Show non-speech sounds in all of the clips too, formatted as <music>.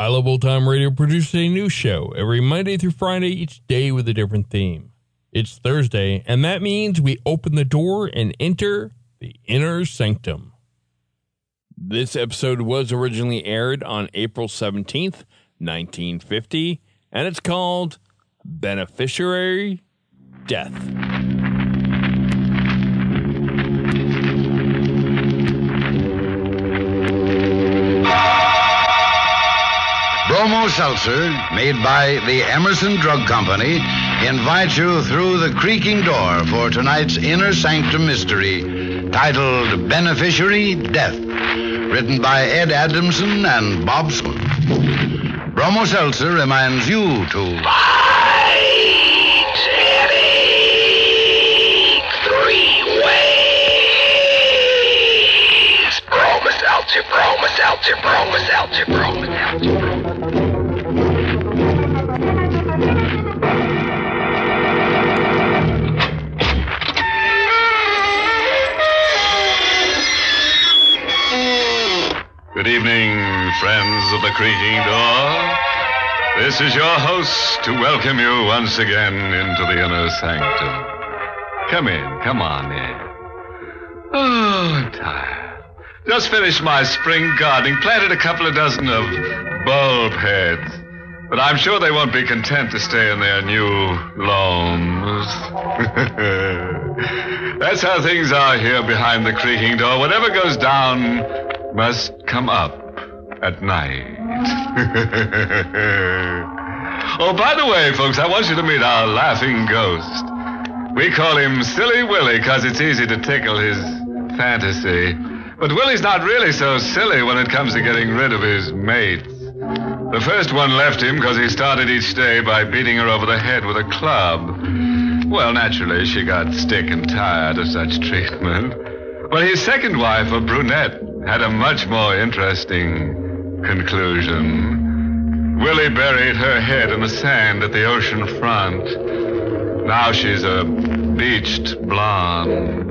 I Love Old Time Radio produces a new show every Monday through Friday, each day with a different theme. It's Thursday, and that means we open the door and enter the inner sanctum. This episode was originally aired on April 17th, 1950, and it's called Beneficiary Death. Seltzer, made by the Emerson Drug Company, invites you through the creaking door for tonight's Inner Sanctum Mystery, titled Beneficiary Death, written by Ed Adamson and Bob. Bromo Seltzer reminds you to. three ways. Bromo seltzer, broma seltzer. Friends of the creaking door. This is your host to welcome you once again into the inner sanctum. Come in, come on in. Oh, I'm tired. Just finished my spring gardening, planted a couple of dozen of bulb heads. But I'm sure they won't be content to stay in their new loams. <laughs> That's how things are here behind the creaking door. Whatever goes down must come up at night. <laughs> oh, by the way, folks, I want you to meet our laughing ghost. We call him Silly Willie because it's easy to tickle his fantasy. But Willie's not really so silly when it comes to getting rid of his mates. The first one left him because he started each day by beating her over the head with a club. Well, naturally, she got sick and tired of such treatment. But his second wife, a brunette, had a much more interesting conclusion. Willie buried her head in the sand at the ocean front. Now she's a beached blonde. <laughs>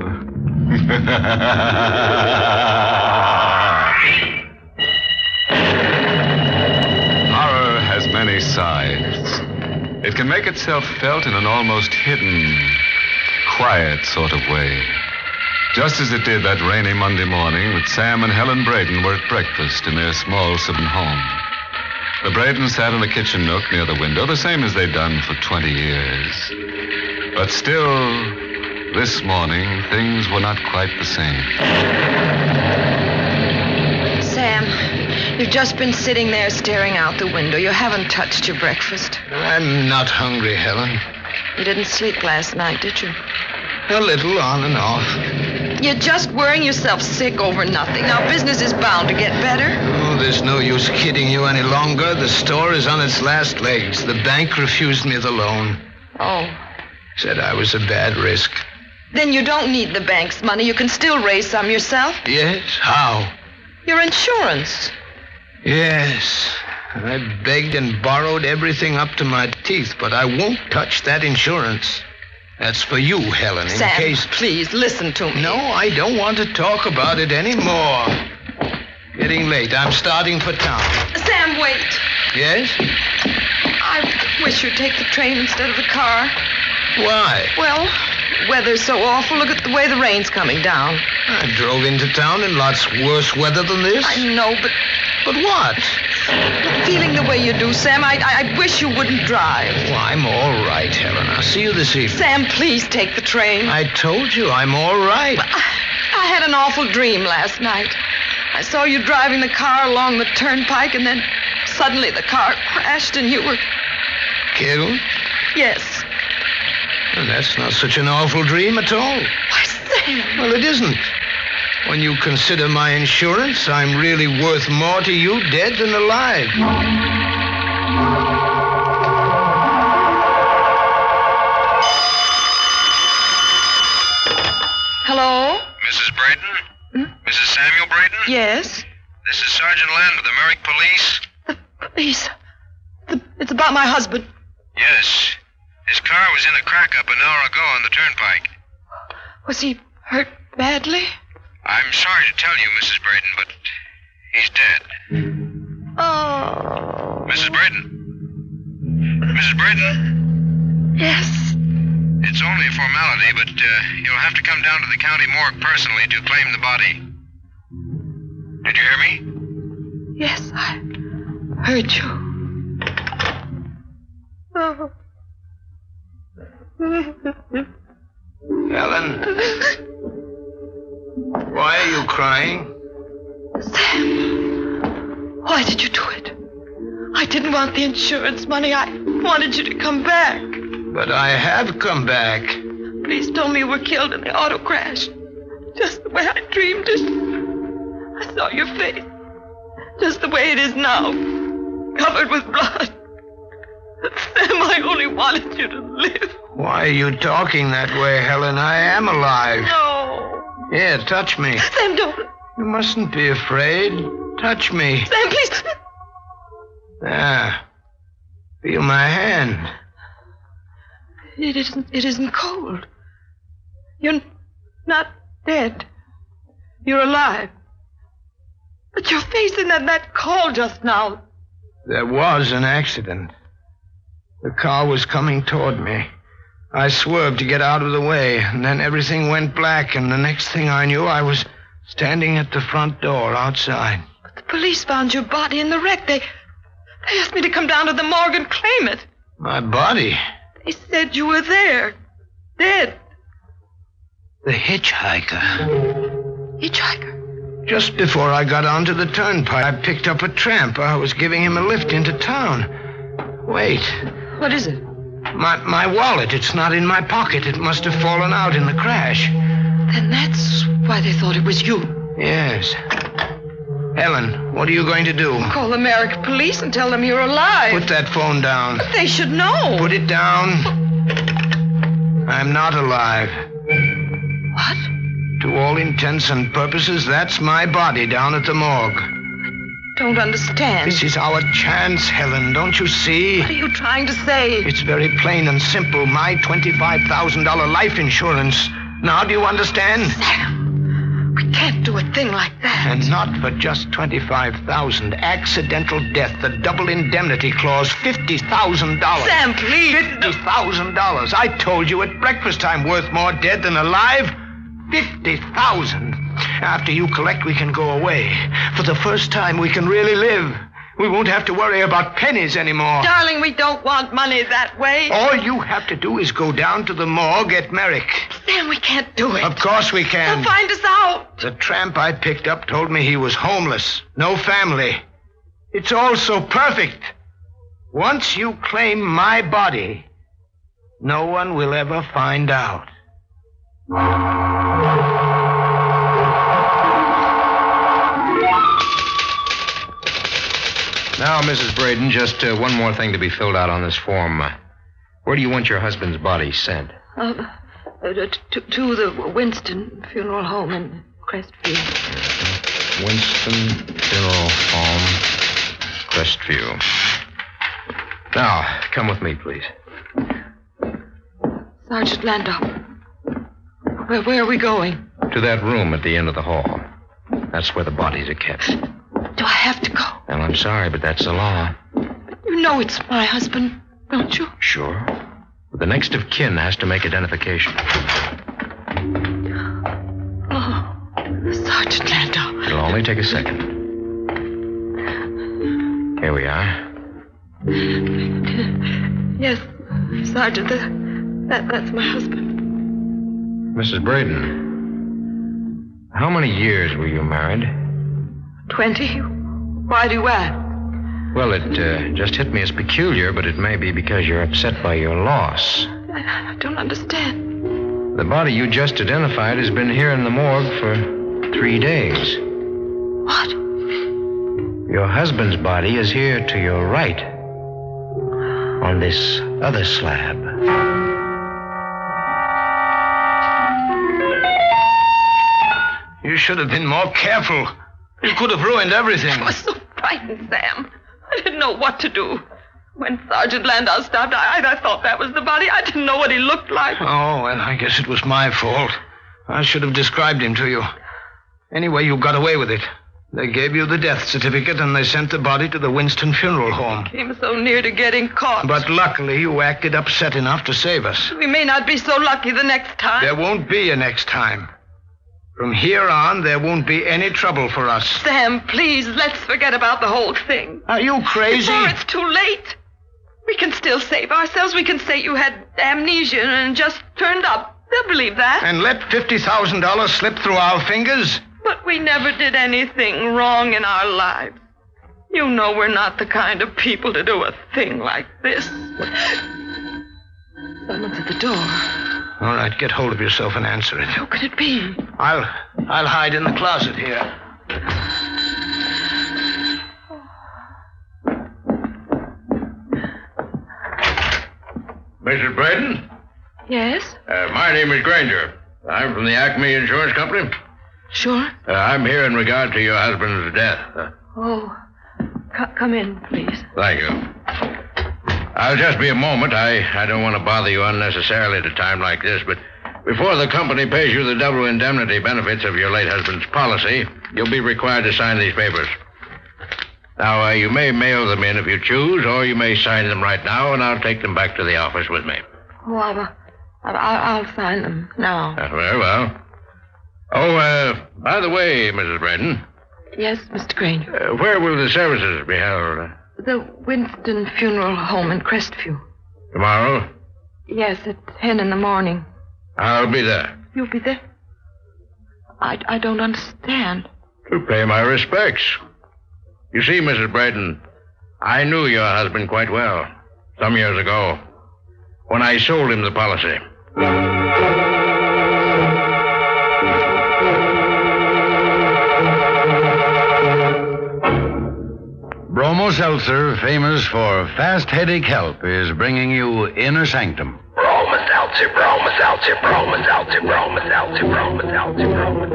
Horror has many sides. It can make itself felt in an almost hidden, quiet sort of way. Just as it did that rainy Monday morning that Sam and Helen Braden were at breakfast in their small southern home. The Bradens sat in the kitchen nook near the window, the same as they'd done for 20 years. But still, this morning, things were not quite the same. Sam, you've just been sitting there staring out the window. You haven't touched your breakfast. I'm not hungry, Helen. You didn't sleep last night, did you? A little on and off. You're just worrying yourself sick over nothing. Now, business is bound to get better. Oh, there's no use kidding you any longer. The store is on its last legs. The bank refused me the loan. Oh. Said I was a bad risk. Then you don't need the bank's money. You can still raise some yourself. Yes? How? Your insurance. Yes. I begged and borrowed everything up to my teeth, but I won't touch that insurance. That's for you, Helen, in Sam, case. please listen to me. No, I don't want to talk about it anymore. Getting late. I'm starting for town. Sam, wait. Yes? I wish you'd take the train instead of the car. Why? Well, weather's so awful. Look at the way the rain's coming down. I drove into town in lots worse weather than this. I know, but But what? Feeling the way you do, Sam, I, I, I wish you wouldn't drive. Well, I'm all right, Helen. I'll see you this evening. Sam, please take the train. I told you I'm all right. I had an awful dream last night. I saw you driving the car along the turnpike, and then suddenly the car crashed, and you were. Killed? Yes. Well, that's not such an awful dream at all. Why, Sam. Well, it isn't. When you consider my insurance, I'm really worth more to you dead than alive. Hello? Mrs. Braden? Hmm? Mrs. Samuel Braden? Yes? This is Sergeant Land with the Merrick Police. Please. The- It's about my husband. Yes. His car was in a crack up an hour ago on the turnpike. Was he hurt badly? I'm sorry to tell you, Mrs. Braden, but he's dead. Oh. Mrs. Braden? Mrs. Braden? Yes. It's only a formality, but uh, you'll have to come down to the county morgue personally to claim the body. Did you hear me? Yes, I heard you. Oh. <laughs> didn't want the insurance money. I wanted you to come back. But I have come back. Police told me you were killed in the auto crash. Just the way I dreamed it. I saw your face. Just the way it is now. Covered with blood. Sam, I only wanted you to live. Why are you talking that way, Helen? I am alive. No. Here, touch me. Sam, don't. You mustn't be afraid. Touch me. Sam, please. There. Feel my hand. It isn't. It isn't cold. You're not dead. You're alive. But your face in that, that call just now. There was an accident. The car was coming toward me. I swerved to get out of the way, and then everything went black, and the next thing I knew, I was standing at the front door outside. But the police found your body in the wreck. They, they asked me to come down to the morgue and claim it. My body. They said you were there, dead. The hitchhiker. Hitchhiker. Just before I got onto the turnpike, I picked up a tramp. I was giving him a lift into town. Wait. What is it? My, my wallet. It's not in my pocket. It must have fallen out in the crash. Then that's why they thought it was you. Yes. Helen, what are you going to do? Call the Merrick police and tell them you're alive. Put that phone down. They should know. Put it down. I'm not alive. What? To all intents and purposes, that's my body down at the morgue. Don't understand. This is our chance, Helen. Don't you see? What are you trying to say? It's very plain and simple. My $25,000 life insurance. Now, do you understand? Sam, we can't do a thing like that. And not for just 25000 Accidental death, the double indemnity clause, $50,000. Sam, please. $50,000. I told you at breakfast I'm worth more dead than alive. 50,000. After you collect, we can go away. For the first time, we can really live. We won't have to worry about pennies anymore. Darling, we don't want money that way. All you have to do is go down to the morgue at Merrick. Sam, we can't do it. Of course we can. They'll find us out. The tramp I picked up told me he was homeless, no family. It's all so perfect. Once you claim my body, no one will ever find out. Now, Mrs. Braden, just uh, one more thing to be filled out on this form. Uh, where do you want your husband's body sent? Uh, uh, to, to the Winston Funeral Home in Crestview. Winston Funeral Home, Crestview. Now, come with me, please. Sergeant Landau. Where, where are we going? To that room at the end of the hall. That's where the bodies are kept. Do I have to go? Well, I'm sorry, but that's the law. You know it's my husband, don't you? Sure. But the next of kin has to make identification. Oh, Sergeant Landau. It'll only take a second. Here we are. Yes, Sergeant, that, that, that's my husband. Mrs. Braden. How many years were you married? Twenty? Why do you ask? Well, it uh, just hit me as peculiar, but it may be because you're upset by your loss. I, I don't understand. The body you just identified has been here in the morgue for three days. What? Your husband's body is here to your right. On this other slab. You should have been more careful. You could have ruined everything. I was so frightened, Sam. I didn't know what to do. When Sergeant Landau stopped, I, I thought that was the body. I didn't know what he looked like. Oh, well, I guess it was my fault. I should have described him to you. Anyway, you got away with it. They gave you the death certificate and they sent the body to the Winston Funeral Home. Came so near to getting caught. But luckily, you acted upset enough to save us. we may not be so lucky the next time. There won't be a next time. From here on, there won't be any trouble for us. Sam, please, let's forget about the whole thing. Are you crazy? Before it's too late. We can still save ourselves. We can say you had amnesia and just turned up. They'll believe that. And let $50,000 slip through our fingers? But we never did anything wrong in our lives. You know we're not the kind of people to do a thing like this. Someone's at the door. All right, get hold of yourself and answer it. Who could it be? I'll I'll hide in the closet here. Mrs. Braden? Yes? Uh, my name is Granger. I'm from the Acme Insurance Company. Sure. Uh, I'm here in regard to your husband's death. Uh, Oh, c- come in, please. thank you. I'll just be a moment. I, I don't want to bother you unnecessarily at a time like this, but before the company pays you the double indemnity benefits of your late husband's policy, you'll be required to sign these papers. Now, uh, you may mail them in if you choose, or you may sign them right now, and I'll take them back to the office with me. Oh, I'll, I'll, I'll sign them now. Uh, very well. Oh, uh, by the way, Mrs. Braden, Yes, Mr. Granger. uh, where will the services be held? The Winston Funeral Home in Crestview. Tomorrow? Yes, at 10 in the morning. I'll be there You'll be there? I, I don't understand. to pay my respects. You see, Mrs. Braden, I knew your husband quite well some years ago when I sold him the policy. Seltzer, famous for fast headache help, is bringing you Inner Sanctum. Bromo Seltzer, Bromo Seltzer, Bromo Seltzer, Bromo Seltzer, Bromo Seltzer, Bromus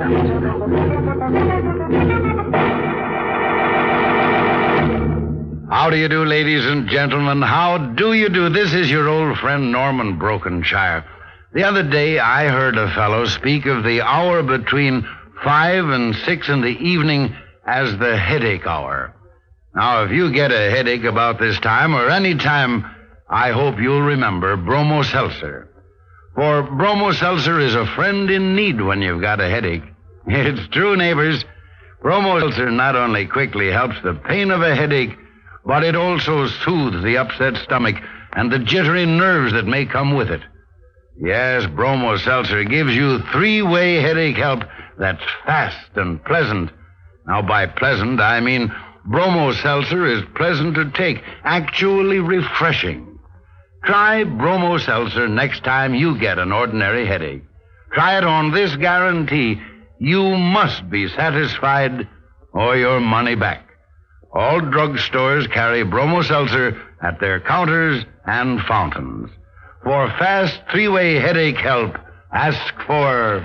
How do you do, ladies and gentlemen? How do you do? This is your old friend Norman Brokenshire. The other day, I heard a fellow speak of the hour between five and six in the evening as the headache hour. Now, if you get a headache about this time or any time, I hope you'll remember Bromo Seltzer. For Bromo Seltzer is a friend in need when you've got a headache. <laughs> It's true, neighbors. Bromo Seltzer not only quickly helps the pain of a headache, but it also soothes the upset stomach and the jittery nerves that may come with it. Yes, Bromo Seltzer gives you three-way headache help that's fast and pleasant. Now, by pleasant, I mean Bromo Seltzer is pleasant to take, actually refreshing. Try Bromo Seltzer next time you get an ordinary headache. Try it on this guarantee. You must be satisfied or your money back. All drugstores carry Bromo Seltzer at their counters and fountains. For fast three-way headache help, ask for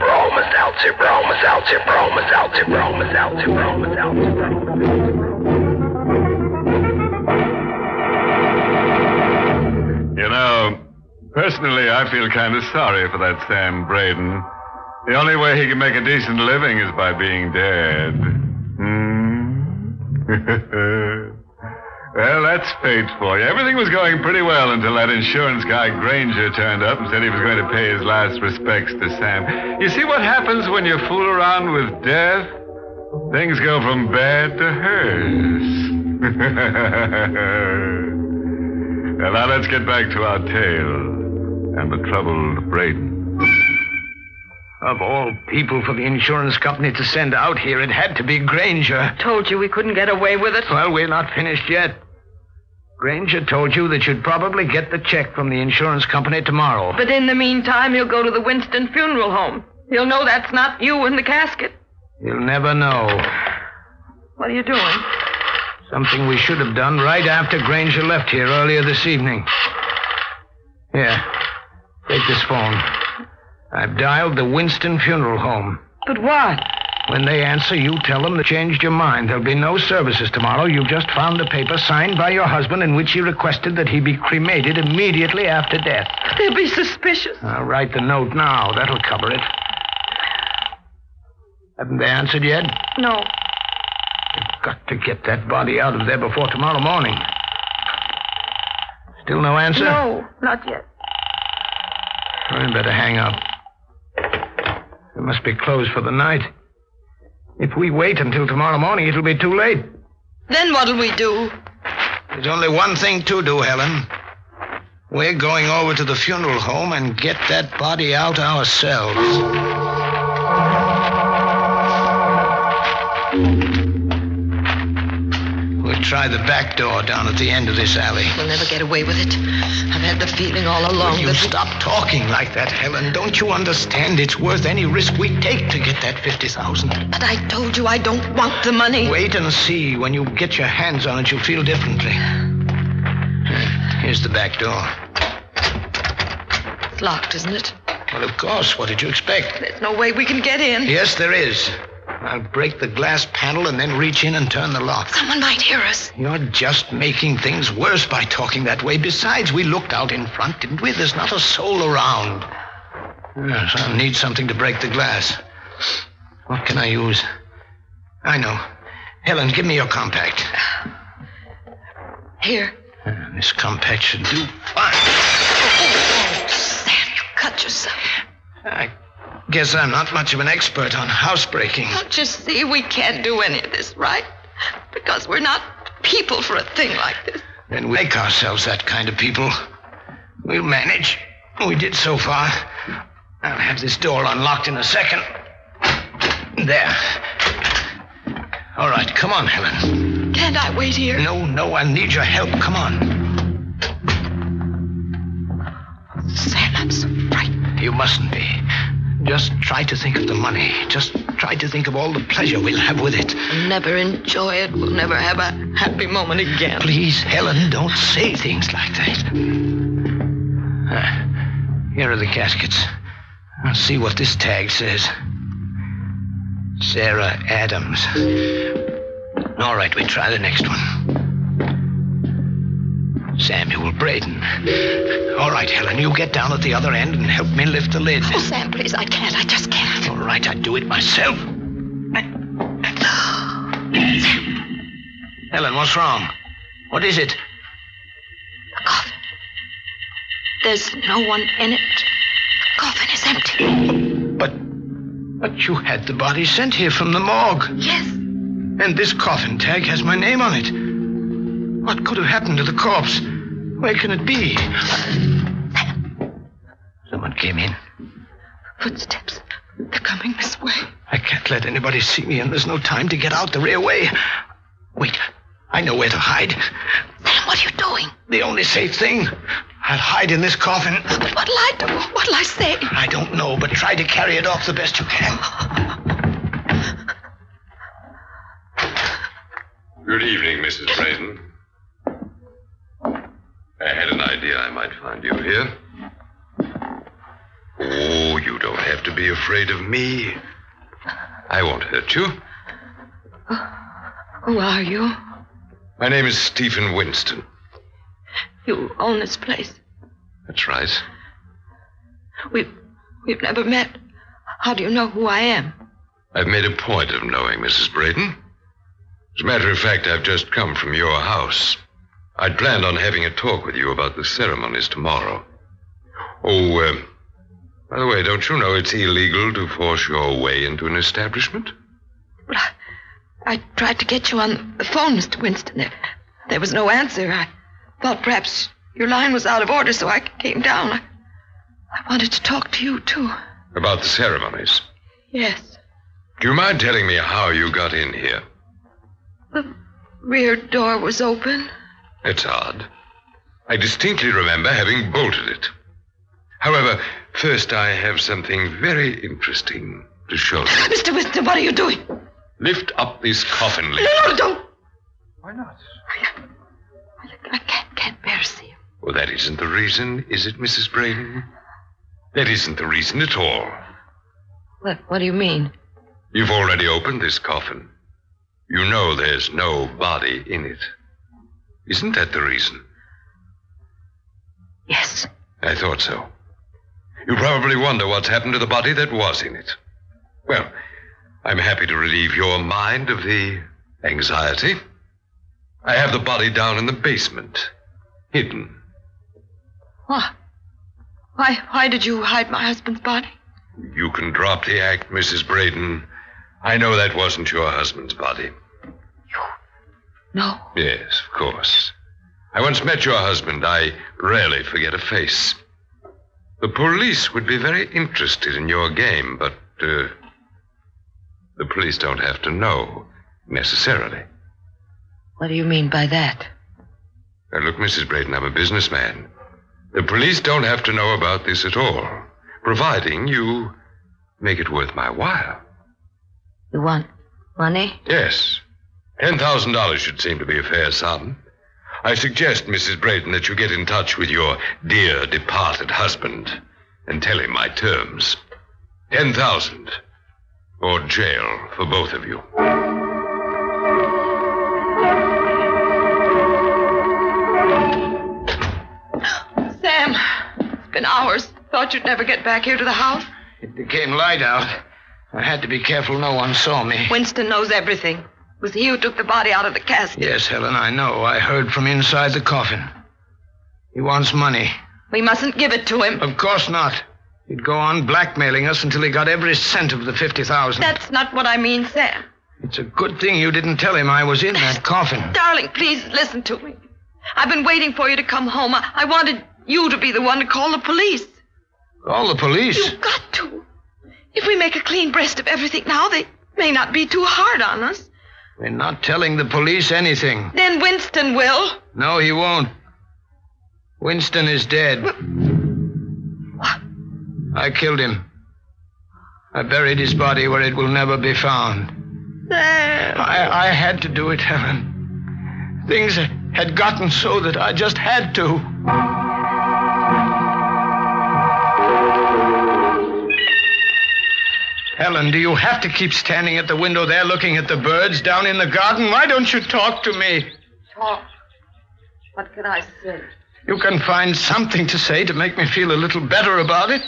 Bromo Seltzer, Bromo Seltzer, Bromo Seltzer, Bromo Seltzer, Bromo Seltzer, Bromo Seltzer. You know, personally, I feel kind of sorry for that Sam Braden. The only way he can make a decent living is by being dead. Hmm? <laughs> well, that's fate for you. Everything was going pretty well until that insurance guy Granger turned up and said he was going to pay his last respects to Sam. You see what happens when you fool around with death? Things go from bad to hers. <laughs> well, now let's get back to our tale and the troubled Braden. Of all people for the insurance company to send out here, it had to be Granger. Told you we couldn't get away with it. Well, we're not finished yet. Granger told you that you'd probably get the check from the insurance company tomorrow. But in the meantime, he'll go to the Winston funeral home. He'll know that's not you in the casket. He'll never know. What are you doing? Something we should have done right after Granger left here earlier this evening. Here, take this phone. I've dialed the Winston Funeral Home. But what? When they answer, you tell them they changed your mind. There'll be no services tomorrow. You've just found a paper signed by your husband in which he requested that he be cremated immediately after death. They'll be suspicious. I'll write the note now. That'll cover it. Haven't they answered yet? No. You've got to get that body out of there before tomorrow morning. Still no answer? No, not yet. I better hang up. It must be closed for the night. If we wait until tomorrow morning, it'll be too late. Then what'll we do? There's only one thing to do, Helen. We're going over to the funeral home and get that body out ourselves. Try the back door down at the end of this alley. We'll never get away with it. I've had the feeling all along You that. stop talking like that, Helen. Don't you understand? It's worth any risk we take to get that 50,000. But I told you I don't want the money. Wait and see. When you get your hands on it, you'll feel differently. Here's the back door. It's locked, isn't it? Well, of course. What did you expect? There's no way we can get in. Yes, there is. I'll break the glass panel and then reach in and turn the lock. Someone might hear us. You're just making things worse by talking that way. Besides, we looked out in front, didn't we? There's not a soul around. Yes, I'll need something to break the glass. What can I use? I know. Helen, give me your compact. Here. Uh, This compact should do fine. Oh, Sam, you cut yourself. I guess I'm not much of an expert on housebreaking. Don't you see we can't do any of this, right? Because we're not people for a thing like this. Then we make ourselves that kind of people. We'll manage. We did so far. I'll have this door unlocked in a second. There. All right, come on, Helen. Can't I wait here? No, no, I need your help. Come on. Sam, I'm so frightened. You mustn't be. Just try to think of the money. Just try to think of all the pleasure we'll have with it. We'll never enjoy it. We'll never have a happy moment again. Please, Helen, don't say things like that. Ah, here are the caskets. I'll see what this tag says. Sarah Adams. All right, we try the next one. Samuel Braden. All right, Helen, you get down at the other end and help me lift the lid. Oh, Sam, please, I can't. I just can't. All right, I do it myself. Helen, what's wrong? What is it? The coffin. There's no one in it. The coffin is empty. But. But you had the body sent here from the morgue. Yes. And this coffin tag has my name on it. What could have happened to the corpse? Where can it be? Someone came in. Footsteps. They're coming this way. I can't let anybody see me, and there's no time to get out the rear way. Wait, I know where to hide. Sam, what are you doing? The only safe thing. I'll hide in this coffin. But what'll I do? What'll I say? I don't know, but try to carry it off the best you can. Good evening, Mrs. Braden. I had an idea I might find you here. Oh, you don't have to be afraid of me. I won't hurt you. Who are you? My name is Stephen Winston. You own this place. That's right. We've we've never met. How do you know who I am? I've made a point of knowing Mrs. Braden. As a matter of fact, I've just come from your house. I'd planned on having a talk with you about the ceremonies tomorrow. Oh, uh, by the way, don't you know it's illegal to force your way into an establishment? But I, I tried to get you on the phone, Mr. Winston. There, there was no answer. I thought perhaps your line was out of order, so I came down. I, I wanted to talk to you, too. About the ceremonies. Yes. Do you mind telling me how you got in here? The rear door was open. It's odd. I distinctly remember having bolted it. However, first I have something very interesting to show you. <laughs> Mr. Winston, what are you doing? Lift up this coffin lid. No, no, don't. Why not? I uh, can't, can't bear to see him. Well, that isn't the reason, is it, Mrs. Braden? That isn't the reason at all. What, what do you mean? You've already opened this coffin. You know there's no body in it. Isn't that the reason? Yes. I thought so. You probably wonder what's happened to the body that was in it. Well, I'm happy to relieve your mind of the anxiety. I have the body down in the basement, hidden. What? Why, why did you hide my husband's body? You can drop the act, Mrs. Braden. I know that wasn't your husband's body. No. Yes, of course. I once met your husband. I rarely forget a face. The police would be very interested in your game, but uh, the police don't have to know necessarily. What do you mean by that? Now, look, Mrs. Braden, I'm a businessman. The police don't have to know about this at all, providing you make it worth my while. You want money? Yes. $10,000 should seem to be a fair sum. I suggest, Mrs. Braden, that you get in touch with your dear departed husband and tell him my terms. 10,000 or jail for both of you. Sam, it's been hours. Thought you'd never get back here to the house. It became light out. I had to be careful no one saw me. Winston knows everything. It was he who took the body out of the casket. Yes, Helen, I know. I heard from inside the coffin. He wants money. We mustn't give it to him. Of course not. He'd go on blackmailing us until he got every cent of the 50,000. That's not what I mean, Sam. It's a good thing you didn't tell him I was in that coffin. Darling, please listen to me. I've been waiting for you to come home. I, I wanted you to be the one to call the police. Call the police? You've got to. If we make a clean breast of everything now, they may not be too hard on us. We're not telling the police anything. Then Winston will. No, he won't. Winston is dead. What? I killed him. I buried his body where it will never be found. Sam. I, I had to do it, Helen. Things had gotten so that I just had to. Helen, do you have to keep standing at the window there looking at the birds down in the garden? Why don't you talk to me? Talk. What can I say? You can find something to say to make me feel a little better about it.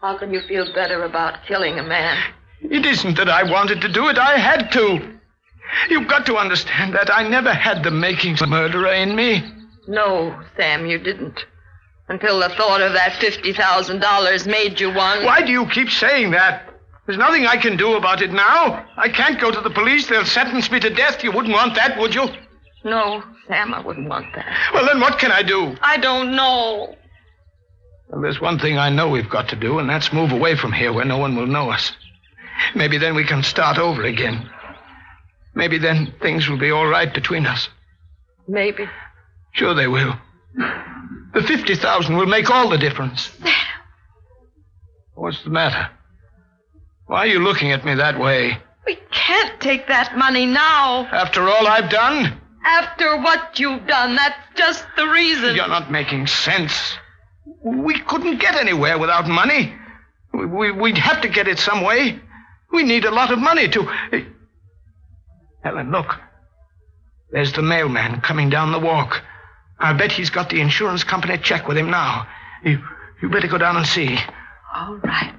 How can you feel better about killing a man? It isn't that I wanted to do it. I had to. You've got to understand that I never had the makings of a murderer in me. No, Sam, you didn't. Until the thought of that $50,000 made you one. Why do you keep saying that? There's nothing I can do about it now. I can't go to the police. They'll sentence me to death. You wouldn't want that, would you? No, Sam, I wouldn't want that. Well, then what can I do? I don't know. Well, there's one thing I know we've got to do, and that's move away from here where no one will know us. Maybe then we can start over again. Maybe then things will be all right between us. Maybe. Sure they will. The 50,000 will make all the difference. <sighs> What's the matter? Why are you looking at me that way? We can't take that money now. After all I've done? After what you've done, that's just the reason. You're not making sense. We couldn't get anywhere without money. We, we'd have to get it some way. We need a lot of money to. Helen, look. There's the mailman coming down the walk. I bet he's got the insurance company check with him now. You, you better go down and see. All right.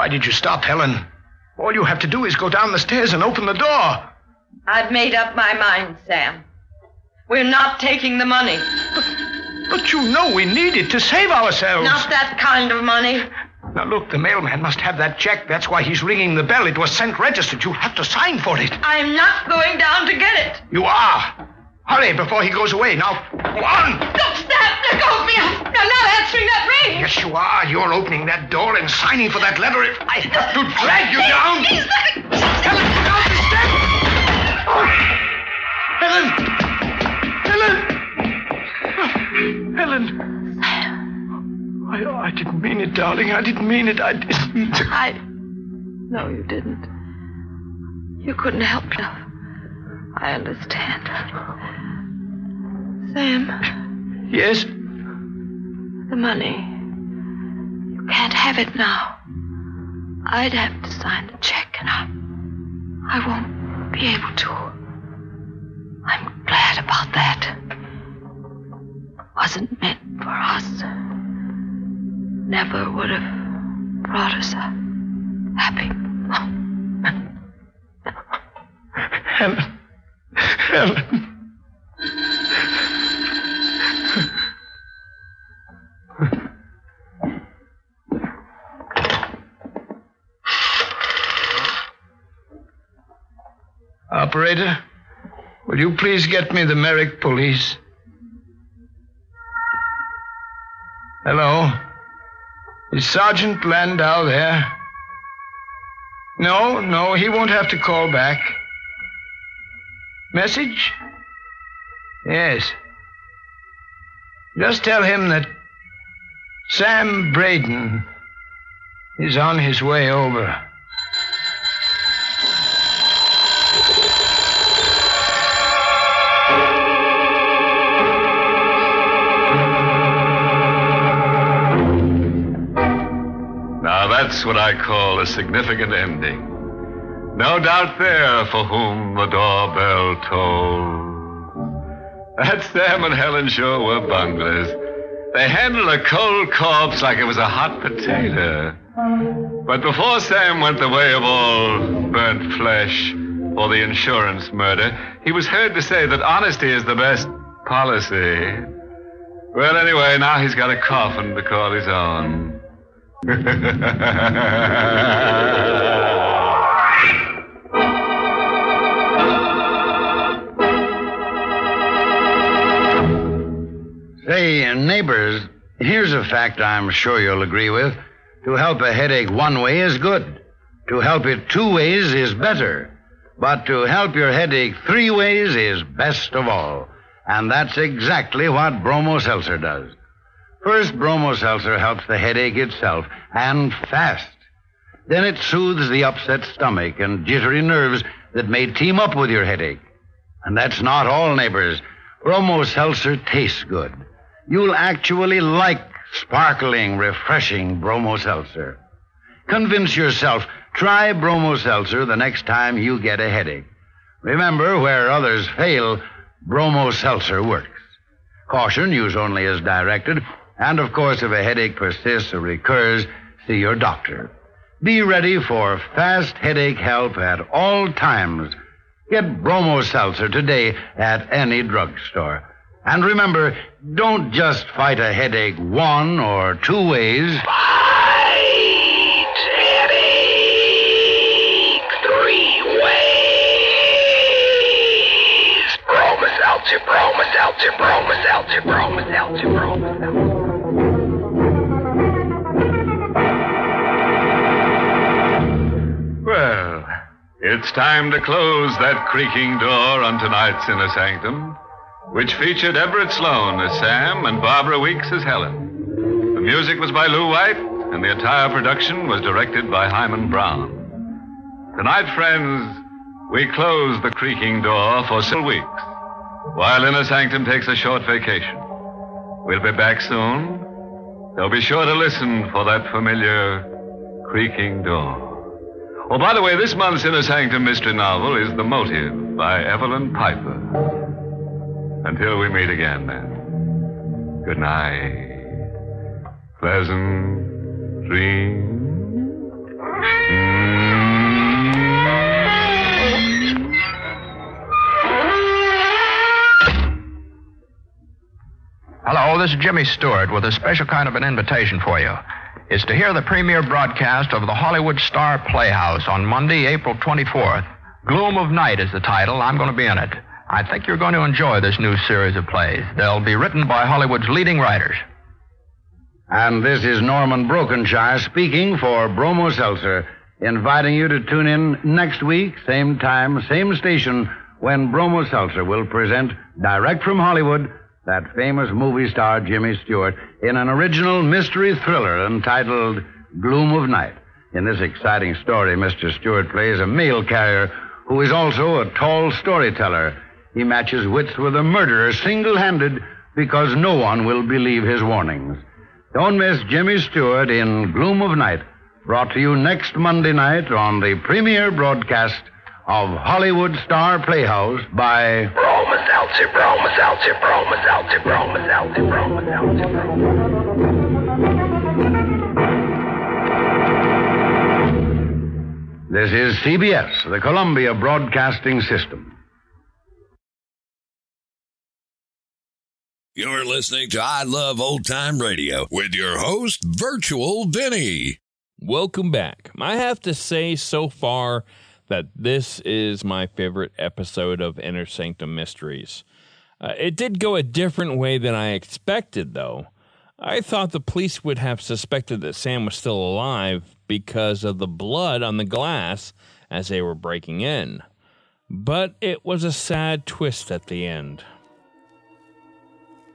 Why did you stop, Helen? All you have to do is go down the stairs and open the door. I've made up my mind, Sam. We're not taking the money. But you know we need it to save ourselves. Not that kind of money. Now, look, the mailman must have that check. That's why he's ringing the bell. It was sent registered. You'll have to sign for it. I'm not going down to get it. You are. Hurry before he goes away. Now, go on. Don't stop. Let go of me. I'm, not answering that ring. Yes, you are. You're opening that door and signing for that letter. If I have to drag you down. He's letting... Helen, get down the step. Helen. Helen. Helen. I, I didn't mean it, darling. I didn't mean it. I didn't. I. No, you didn't. You couldn't help enough. I understand. Sam, Yes? the money. You can't have it now. I'd have to sign the check, and I. I won't be able to. I'm glad about that. Wasn't meant for us. Never would have brought us a happy moment. Helen. Helen. Operator, will you please get me the Merrick police? Hello? Is Sergeant Landau there? No, no, he won't have to call back. Message? Yes. Just tell him that Sam Braden is on his way over. Now that's what I call a significant ending. No doubt there for whom the doorbell tolls. That Sam and Helen sure were bunglers. They handled a cold corpse like it was a hot potato. But before Sam went the way of all burnt flesh for the insurance murder, he was heard to say that honesty is the best policy. Well, anyway, now he's got a coffin to call his own. <laughs> Say, neighbors, here's a fact I'm sure you'll agree with. To help a headache one way is good. To help it two ways is better. But to help your headache three ways is best of all. And that's exactly what Bromo Seltzer does. First, Bromo Seltzer helps the headache itself, and fast. Then it soothes the upset stomach and jittery nerves that may team up with your headache. And that's not all, neighbors. Bromo Seltzer tastes good. You'll actually like sparkling, refreshing Bromo Seltzer. Convince yourself. Try Bromo Seltzer the next time you get a headache. Remember, where others fail, Bromo Seltzer works. Caution, use only as directed. And of course, if a headache persists or recurs, see your doctor. Be ready for fast headache help at all times. Get Bromo Seltzer today at any drugstore. And remember, don't just fight a headache one or two ways. Fight headache Three ways. Bromo Seltzer, Bromo Seltzer, Bromo Seltzer, Bromo Seltzer, Bromo Seltzer. Well, it's time to close that creaking door on tonight's Inner Sanctum, which featured Everett Sloane as Sam and Barbara Weeks as Helen. The music was by Lou White, and the entire production was directed by Himan Brown. Tonight, friends, we close the creaking door for several weeks, while Inner Sanctum takes a short vacation. We'll be back soon, so be sure to listen for that familiar creaking door. Oh, by the way, this month's Inner Sanctum mystery novel is The Motive by Evelyn Piper. Until we meet again, then. Good night. Pleasant dreams. Hello, this is Jimmy Stewart with a special kind of an invitation for you. It's to hear the premiere broadcast of the Hollywood Star Playhouse on Monday, April 24th. Gloom of Night is the title. I'm going to be in it. I think you're going to enjoy this new series of plays. They'll be written by Hollywood's leading writers. And this is Norman Brokenshire speaking for Bromo Seltzer, inviting you to tune in next week, same time, same station, when Bromo Seltzer will present direct from Hollywood that famous movie star Jimmy Stewart in an original mystery thriller entitled Gloom of Night. In this exciting story, Mr. Stewart plays a mail carrier who is also a tall storyteller. He matches wits with a murderer single handed because no one will believe his warnings. Don't miss Jimmy Stewart in Gloom of Night, brought to you next Monday night on the premiere broadcast of Hollywood Star Playhouse by Bromo Seltzer, Bromo Seltzer, Bromo Seltzer, Bromo Seltzer, Bromo Seltzer, This is CBS, the Columbia Broadcasting System. You're listening to I Love Old Time Radio with your host, Virtual Vinny. Welcome back. I have to say so far that this is my favorite episode of Inner Sanctum Mysteries. Uh, it did go a different way than I expected, though. I thought the police would have suspected that Sam was still alive because of the blood on the glass as they were breaking in. But it was a sad twist at the end.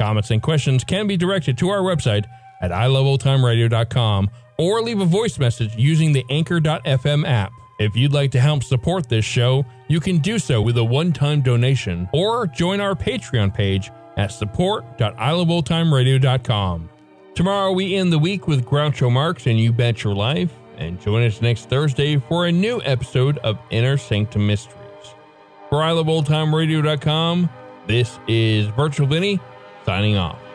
Comments and questions can be directed to our website at iloveoldtimeradio.com or leave a voice message using the Anchor.fm app. If you'd like to help support this show, you can do so with a one time donation or join our Patreon page at support.iloveoldtimeradio.com. Tomorrow we end the week with Groucho Marx and You Bet Your Life, and join us next Thursday for a new episode of Inner Sanctum Mysteries. For iloveoldtimeradio.com, this is Virtual Vinny signing off.